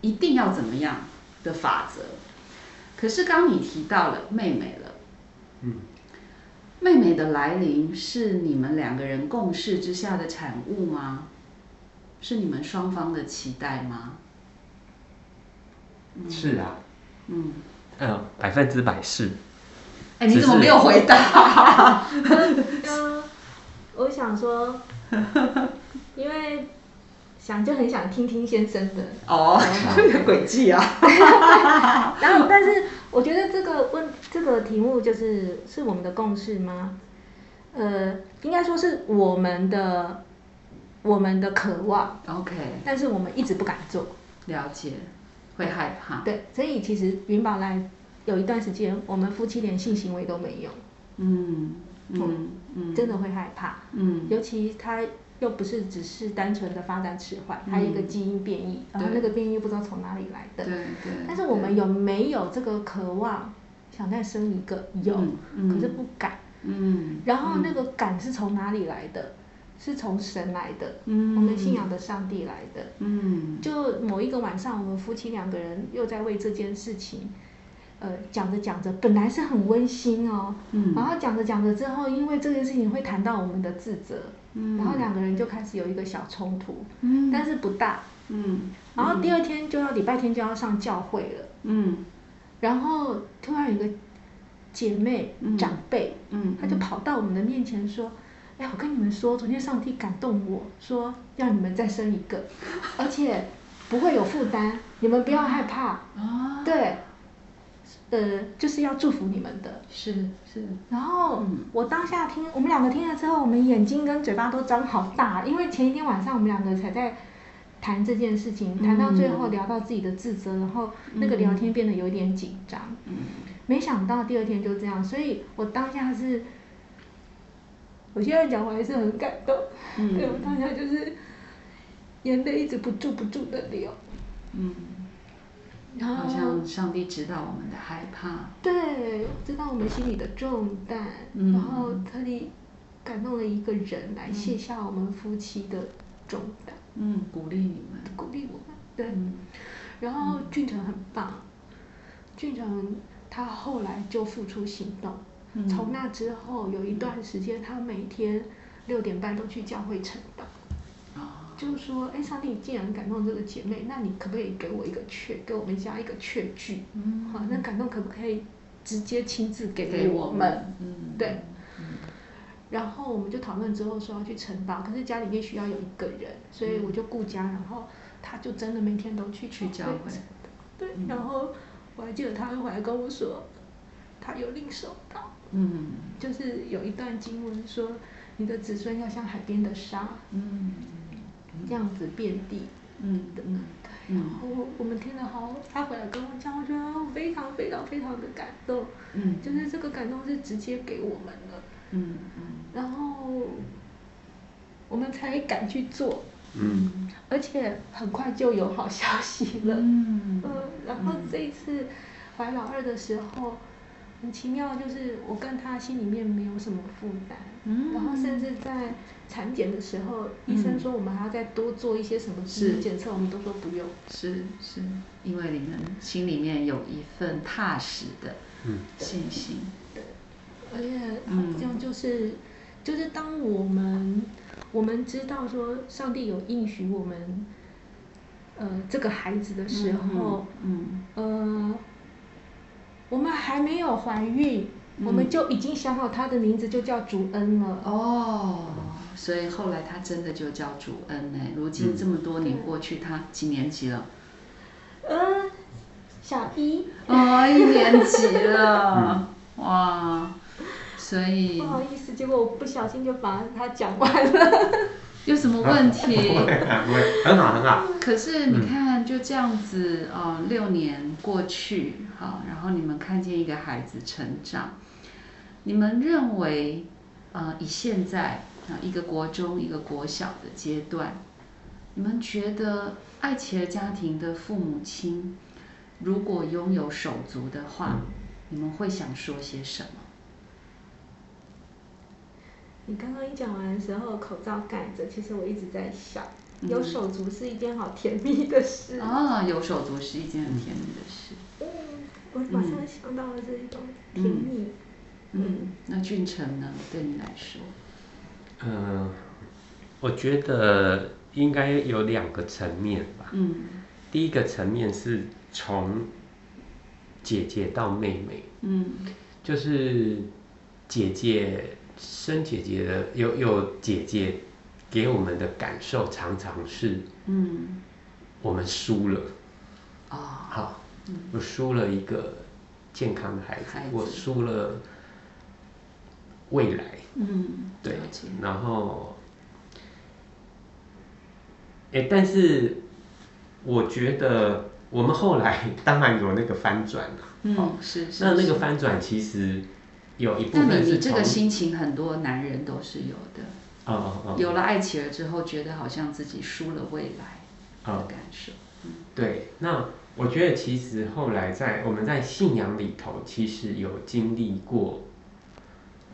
一定要怎么样的法则。可是刚你提到了妹妹了，嗯，妹妹的来临是你们两个人共事之下的产物吗？是你们双方的期待吗？是啊。嗯。嗯，百分之百是。哎，你怎么没有回答？[laughs] 我想说，因为想就很想听听先生的。哦，这个轨迹啊。[laughs] 然后，但是我觉得这个问这个题目就是是我们的共识吗？呃，应该说是我们的。我们的渴望，OK，但是我们一直不敢做，了解，会害怕，对，所以其实云宝来有一段时间，我们夫妻连性行为都没有，嗯嗯嗯，真的会害怕，嗯，尤其他又不是只是单纯的发展迟缓，还有一个基因变异，然后那个变异不知道从哪里来的，对对，但是我们有没有这个渴望，想再生一个？有，可是不敢，嗯，然后那个敢是从哪里来的？是从神来的，我们信仰的上帝来的。嗯，就某一个晚上，我们夫妻两个人又在为这件事情，呃，讲着讲着，本来是很温馨哦，嗯，然后讲着讲着之后，因为这件事情会谈到我们的自责，嗯，然后两个人就开始有一个小冲突，嗯，但是不大，嗯，然后第二天就要礼拜天就要上教会了，嗯，然后突然有个姐妹长辈，嗯，她就跑到我们的面前说。哎，我跟你们说，昨天上帝感动我说，要你们再生一个，而且不会有负担，你们不要害怕。啊，对，呃，就是要祝福你们的。是是。然后我当下听，我们两个听了之后，我们眼睛跟嘴巴都张好大，因为前一天晚上我们两个才在谈这件事情，谈到最后聊到自己的自责，然后那个聊天变得有点紧张。嗯。没想到第二天就这样，所以我当下是。我现在讲我还是很感动，对我当下就是眼泪一直不住不住的流，嗯，好像上帝知道我们的害怕，对，知道我们心里的重担，然后特地感动了一个人来卸下我们夫妻的重担，嗯，鼓励你们，鼓励我们，对，然后俊成很棒，俊成他后来就付出行动。从那之后有一段时间，他每天六点半都去教会晨祷。就是说，哎，上帝既然感动这个姐妹，那你可不可以给我一个确，给我们家一个确据？嗯，好，那感动可不可以直接亲自给我们？嗯，对。然后我们就讨论之后说要去城堡，可是家里面需要有一个人，所以我就顾家，然后他就真的每天都去去教会。对，然后我还记得他回来跟我说，他有领受到。嗯，就是有一段经文说，你的子孙要像海边的沙，嗯，这样子遍地，嗯的，对。然后我们听了好，他回来跟我讲，我觉得非常非常非常的感动，嗯，就是这个感动是直接给我们的，嗯嗯，然后我们才敢去做，嗯，而且很快就有好消息了，嗯嗯，然后这一次怀老二的时候。很奇妙，就是我跟他心里面没有什么负担，嗯，然后甚至在产检的时候，医生说我们还要再多做一些什么检测，我们都说不用。是是，因为你们心里面有一份踏实的信心。对，而且好像就是，就是当我们我们知道说上帝有应许我们，呃，这个孩子的时候，嗯，呃。我们还没有怀孕，我们就已经想好他的名字就叫主恩了。哦，所以后来他真的就叫主恩呢。如今这么多年过去，他几年级了？嗯，小一。哦，一年级了。[laughs] 哇，所以不好意思，结果我不小心就把他讲完了。有什么问题？[laughs] 很好很好。可是你看，就这样子哦，六年过去，好，然后你们看见一个孩子成长，你们认为，呃，以现在啊一个国中一个国小的阶段，你们觉得爱奇儿家庭的父母亲，如果拥有手足的话，你们会想说些什么？你刚刚一讲完的时候，口罩盖着，其实我一直在想，有手足是一件好甜蜜的事。啊，有手足是一件很甜蜜的事。嗯，我马上想到了这一种甜蜜。嗯，那俊成呢？对你来说？嗯，我觉得应该有两个层面吧。嗯。第一个层面是从姐姐到妹妹。嗯。就是姐姐。生姐姐的有有姐姐给我们的感受常常是，嗯，我们输了，哦，好，我输了一个健康的孩子，我输了未来，嗯，对，然后，哎，但是我觉得我们后来当然有那个翻转了，嗯，是，那那个翻转其实。有一部分是你这个心情，很多男人都是有的。有了爱妻儿之后，觉得好像自己输了未来的感受。嗯，对。那我觉得其实后来在我们在信仰里头，其实有经历过，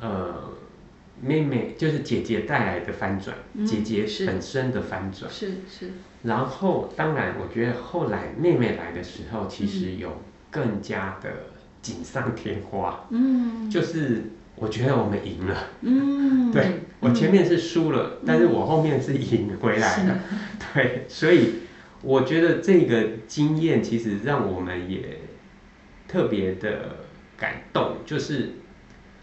呃，妹妹就是姐姐带来的翻转，姐姐本身的翻转。是是。然后，当然，我觉得后来妹妹来的时候，其实有更加的。锦上添花，嗯，就是我觉得我们赢了，嗯，对我前面是输了，但是我后面是赢回来的，[laughs] 对，所以我觉得这个经验其实让我们也特别的感动，就是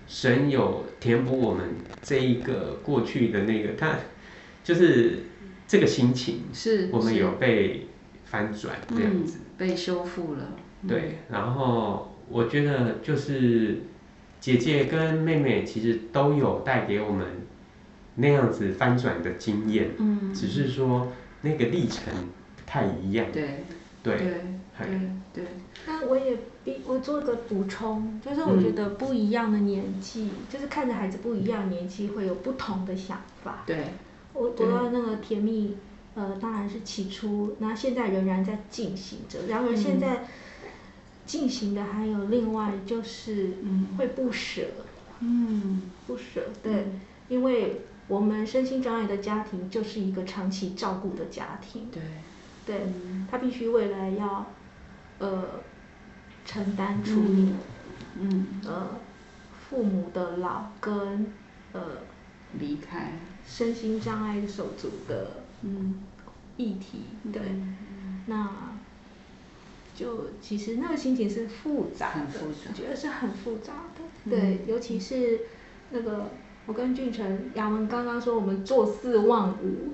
神有填补我们这一个过去的那个，他就是这个心情，是我们有被翻转这样子，被修复了，对，然后。我觉得就是姐姐跟妹妹其实都有带给我们那样子翻转的经验，嗯，只是说那个历程不太一样，对，对，对，对。那我也必我做个补充，就是我觉得不一样的年纪，就是看着孩子不一样年纪会有不同的想法。对，我我要那个甜蜜，呃，当然是起初，那现在仍然在进行着，然而现在。进行的还有另外就是会不舍，嗯，不舍，对，因为我们身心障碍的家庭就是一个长期照顾的家庭，对，对，他必须未来要，呃，承担处理，嗯，呃，父母的老跟呃离开。身心障碍手足的嗯。议题，对，那。就其实那个心情是复杂的，我觉得是很复杂的。对，尤其是那个我跟俊成、雅文刚刚说我们坐四望五，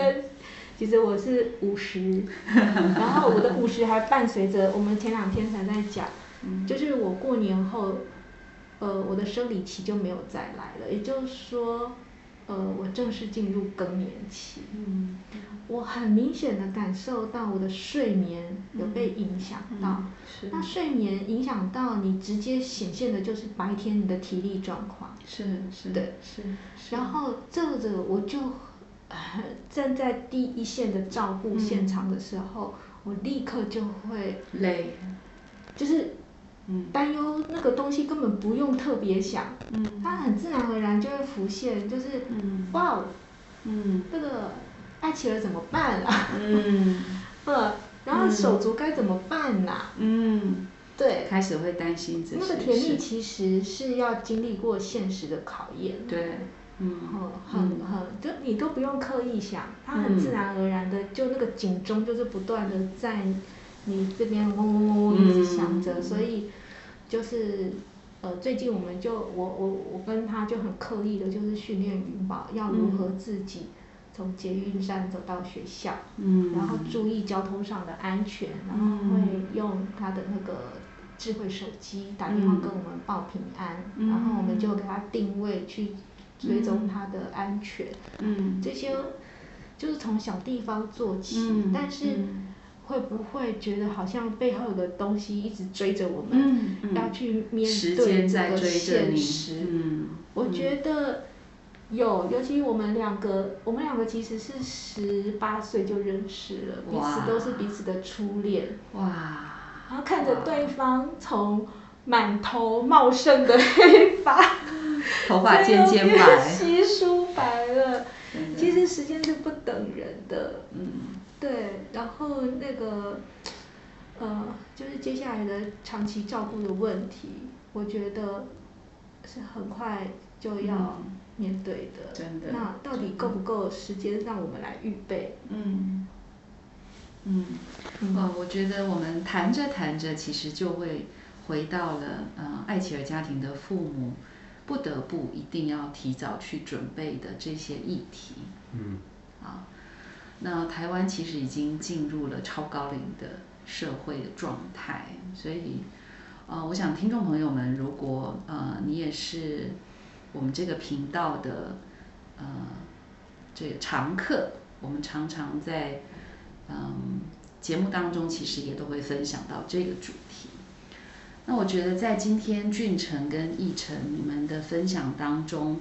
[laughs] 其实我是五十，[laughs] 然后我的五十还伴随着我们前两天才在讲，就是我过年后，呃，我的生理期就没有再来了，也就是说。呃，我正式进入更年期，嗯，我很明显的感受到我的睡眠有被影响到，是，那睡眠影响到你，直接显现的就是白天你的体力状况，是是，对是，然后这个我就站在第一线的照顾现场的时候，我立刻就会累，就是担忧那个东西根本不用特别想，它很自然而然就会浮现，就是哇，嗯，这个爱琪儿怎么办啊？嗯，[laughs] 呃，然后手足该怎么办呐？嗯，对，开始会担心这些。那个甜蜜其实是要经历过现实的考验。对，嗯，很很，就你都不用刻意想，它很自然而然的，就那个警钟就是不断的在。你这边嗡嗡嗡嗡一直响着，所以就是呃，最近我们就我我我跟他就很刻意的，就是训练云宝要如何自己从捷运站走到学校，嗯。然后注意交通上的安全，然后会用他的那个智慧手机打电话跟我们报平安，然后我们就给他定位去追踪他的安全，嗯。这些就是从小地方做起，但是。会不会觉得好像背后的东西一直追着我们，要去面对这个现实？我觉得有，尤其我们两个，我们两个其实是十八岁就认识了，彼此都是彼此的初恋。哇！然后看着对方从满头茂盛的 [laughs] 黑发，[laughs] 头发渐渐白，稀疏白了。其实时间是不等人的。嗯。对，然后那个，呃，就是接下来的长期照顾的问题，我觉得是很快就要面对的。真的。那到底够不够时间让我们来预备？嗯。嗯。呃，我觉得我们谈着谈着，其实就会回到了呃爱琪儿家庭的父母不得不一定要提早去准备的这些议题。嗯。啊。那台湾其实已经进入了超高龄的社会的状态，所以，呃，我想听众朋友们，如果呃你也是我们这个频道的呃这个常客，我们常常在嗯节目当中其实也都会分享到这个主题。那我觉得在今天俊成跟义成你们的分享当中，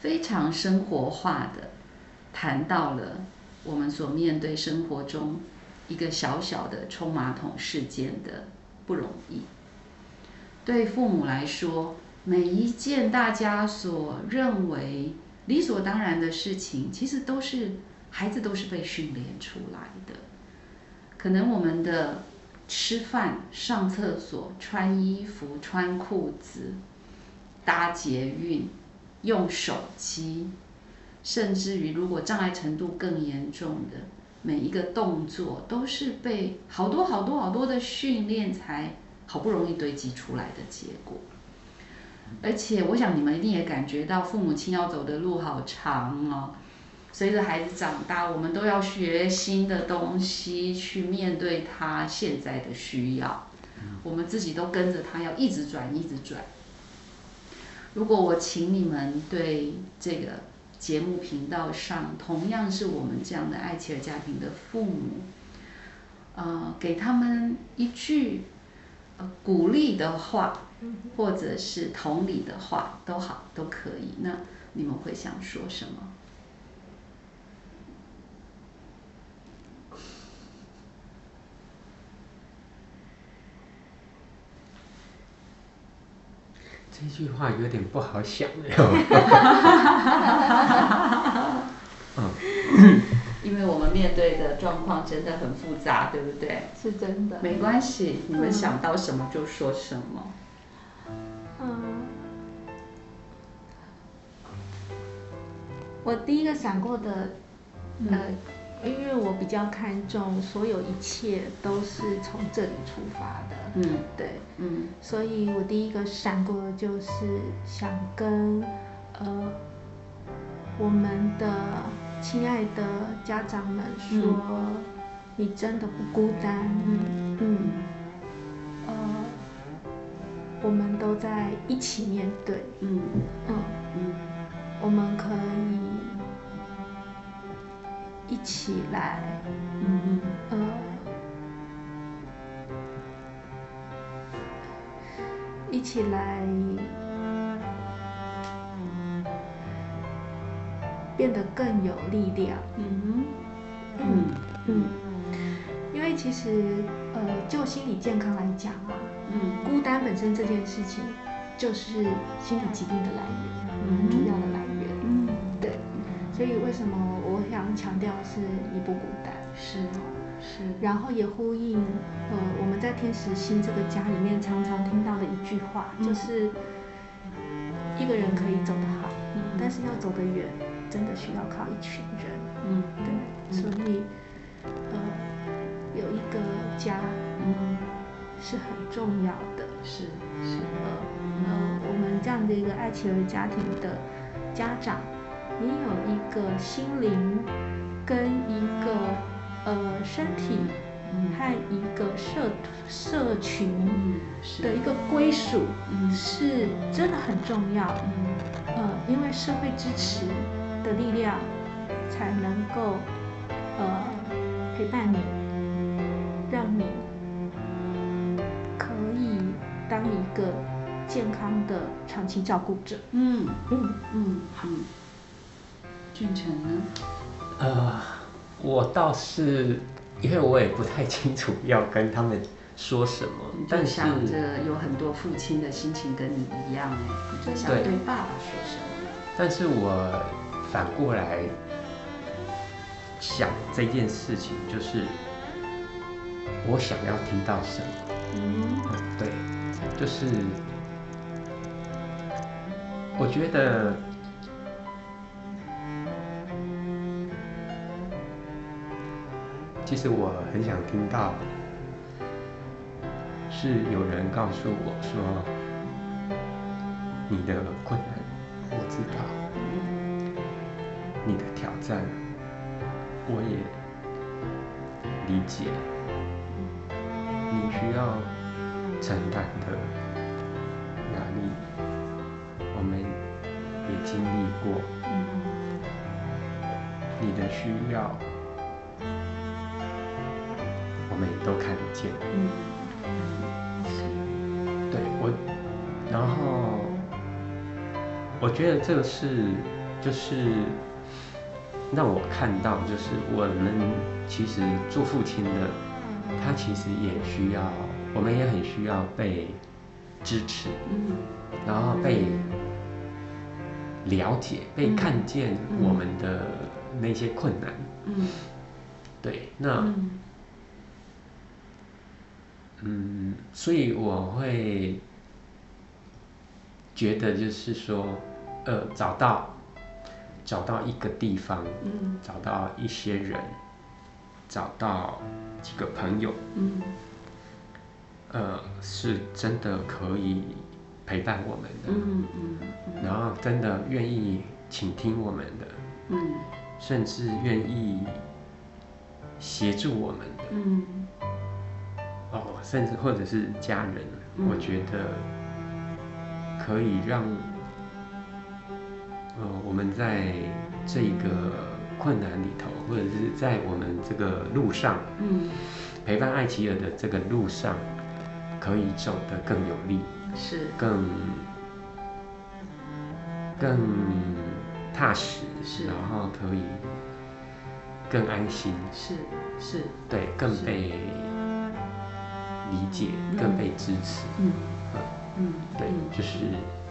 非常生活化的。谈到了我们所面对生活中一个小小的冲马桶事件的不容易。对父母来说，每一件大家所认为理所当然的事情，其实都是孩子都是被训练出来的。可能我们的吃饭、上厕所、穿衣服、穿裤子、搭捷运、用手机。甚至于，如果障碍程度更严重的每一个动作，都是被好多好多好多的训练才好不容易堆积出来的结果。而且，我想你们一定也感觉到，父母亲要走的路好长哦。随着孩子长大，我们都要学新的东西，去面对他现在的需要。我们自己都跟着他，要一直转，一直转。如果我请你们对这个。节目频道上，同样是我们这样的爱妻儿家庭的父母，呃，给他们一句呃鼓励的话，或者是同理的话，都好，都可以。那你们会想说什么？这句话有点不好想 [laughs] 嗯，因为我们面对的状况真的很复杂，对不对？是真的。没关系，你们想到什么就说什么。嗯，我第一个想过的，呃。因为我比较看重所有一切都是从这里出发的，嗯，对，嗯，所以我第一个闪过的就是想跟呃我们的亲爱的家长们说，你真的不孤单，嗯。嗯，呃，我们都在一起面对，嗯。嗯。嗯，我们可以。一起来，嗯呃，一起来变得更有力量，嗯嗯嗯，因为其实呃，就心理健康来讲啊。嗯，孤单本身这件事情就是心理疾病的来源，很主要的来源。嗯，对。所以为什么我想强调是你不孤单？是是。然后也呼应呃我们在天使星这个家里面常常听到的一句话，就是一个人可以走得好，但是要走得远，真的需要靠一群人。嗯，对。所以呃有一个家。嗯，是很重要的，是是呃，呃，我们这样的一个爱企鹅家庭的家长，你有一个心灵跟一个呃身体和一个社社群的一个归属，是真的很重要。呃，因为社会支持的力量，才能够呃陪伴你，让你可以。当一个健康的长期照顾者。嗯嗯嗯嗯。俊成呢？呃，我倒是因为我也不太清楚要跟他们说什么，[laughs] 但想着有很多父亲的心情跟你一样哎，最想对爸爸说什么。但是我反过来想这件事情，就是我想要听到什么？嗯，对。就是，我觉得，其实我很想听到，是有人告诉我说，你的困难我知道，你的挑战我也理解，你需要。承担的压力，我们也经历过。你的需要，我们也都看得见。对我，然后我觉得这个是，就是让我看到，就是我们其实做父亲的，他其实也需要。我们也很需要被支持，嗯，然后被了解、被看见我们的那些困难，嗯，对，那，嗯，所以我会觉得就是说，呃，找到找到一个地方，嗯，找到一些人，找到几个朋友，嗯。呃，是真的可以陪伴我们的，嗯嗯，然后真的愿意倾听我们的，嗯，甚至愿意协助我们的，嗯，哦，甚至或者是家人，我觉得可以让，呃，我们在这个困难里头，或者是在我们这个路上，嗯，陪伴艾奇尔的这个路上。可以走得更有力，是。更更踏实，是，然后可以更安心，是是，对，更被理解，更被支持，嗯。嗯，对，就是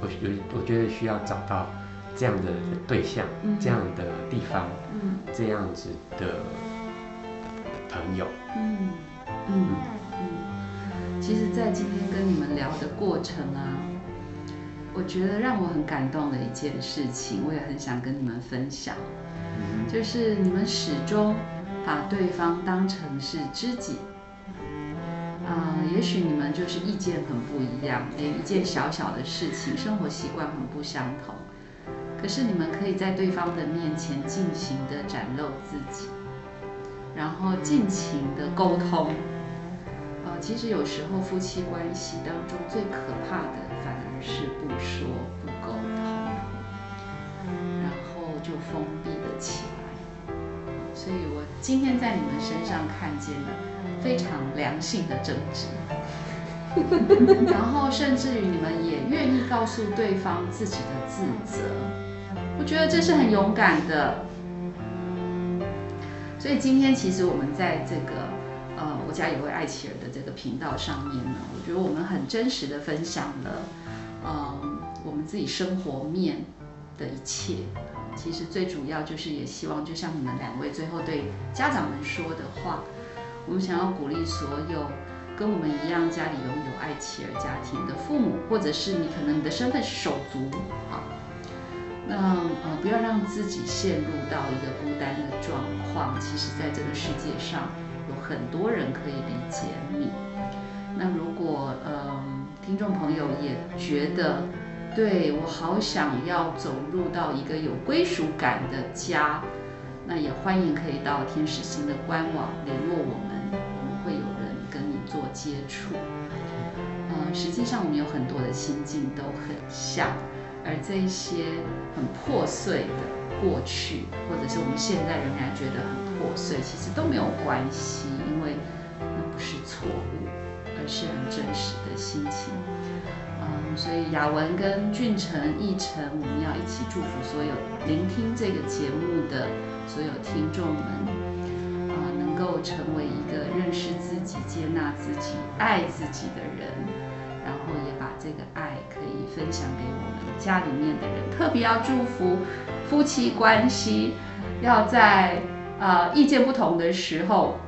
我有我觉得需要找到这样的对象，这样的地方，嗯，这样子的朋友，嗯。嗯。其实，在今天跟你们聊的过程啊，我觉得让我很感动的一件事情，我也很想跟你们分享，就是你们始终把对方当成是知己。啊，也许你们就是意见很不一样，连一件小小的事情，生活习惯很不相同，可是你们可以在对方的面前尽情的展露自己，然后尽情的沟通。呃其实有时候夫妻关系当中最可怕的，反而是不说不沟通，然后就封闭了起来。所以我今天在你们身上看见了非常良性的争执，[laughs] 然后甚至于你们也愿意告诉对方自己的自责，我觉得这是很勇敢的。所以今天其实我们在这个呃，我。家有位爱妻儿的这个频道上面呢，我觉得我们很真实的分享了，嗯，我们自己生活面的一切。其实最主要就是也希望，就像你们两位最后对家长们说的话，我们想要鼓励所有跟我们一样家里拥有爱妻儿家庭的父母，或者是你可能你的身份是手足，好，那呃不要让自己陷入到一个孤单的状况。其实在这个世界上有很多人可以理解你。那如果嗯听众朋友也觉得，对我好想要走入到一个有归属感的家，那也欢迎可以到天使星的官网联络我们，做接触。呃，实际上我们有很多的心境都很像，而这些很破碎的过去，或者是我们现在仍然觉得很破碎，其实都没有关系，因为那不是错误，而是很真实的心情。嗯所以雅文跟俊成、逸成，我们要一起祝福所有聆听这个节目的所有听众们，能够成为一个认识自己、接纳自己、爱自己的人，然后也把这个爱可以分享给我们家里面的人。特别要祝福 [laughs] 夫妻关系，要在呃意见不同的时候，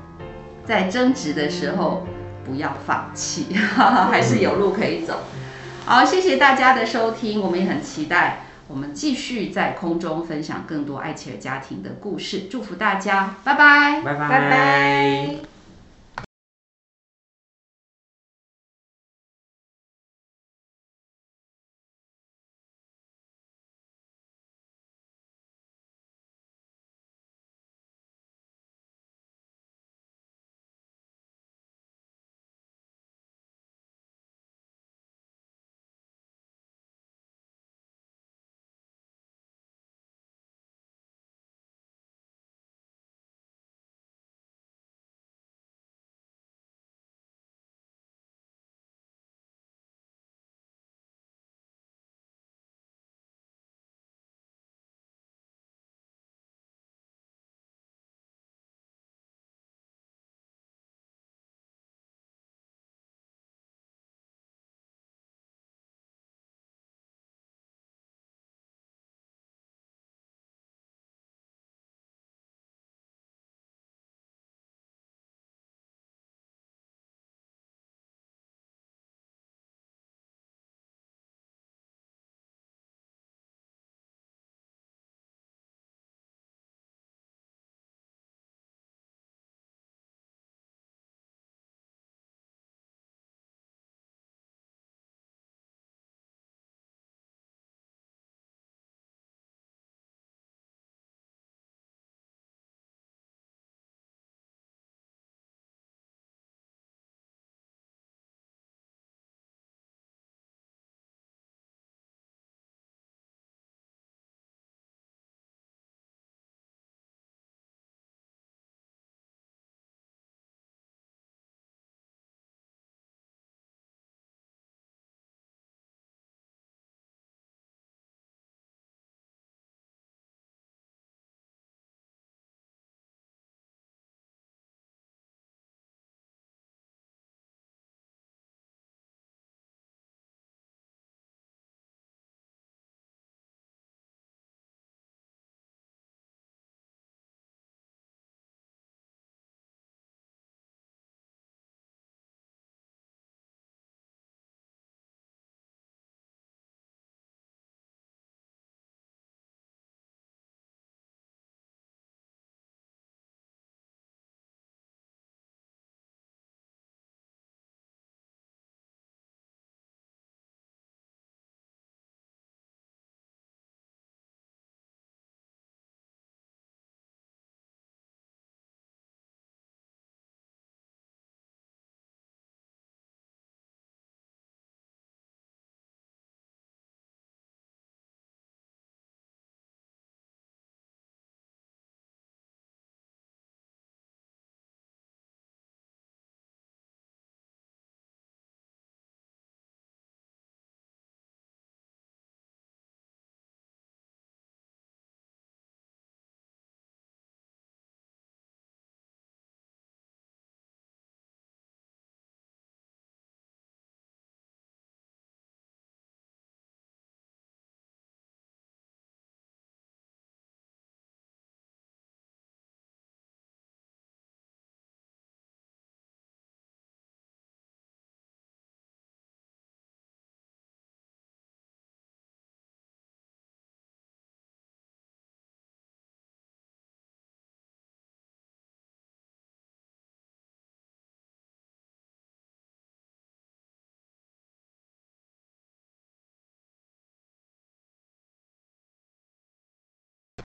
在争执的时候不要放弃，[laughs] 还是有路可以走。好，谢谢大家的收听，我们也很期待我们继续在空中分享更多爱切尔家庭的故事，祝福大家，拜拜，拜拜，拜拜。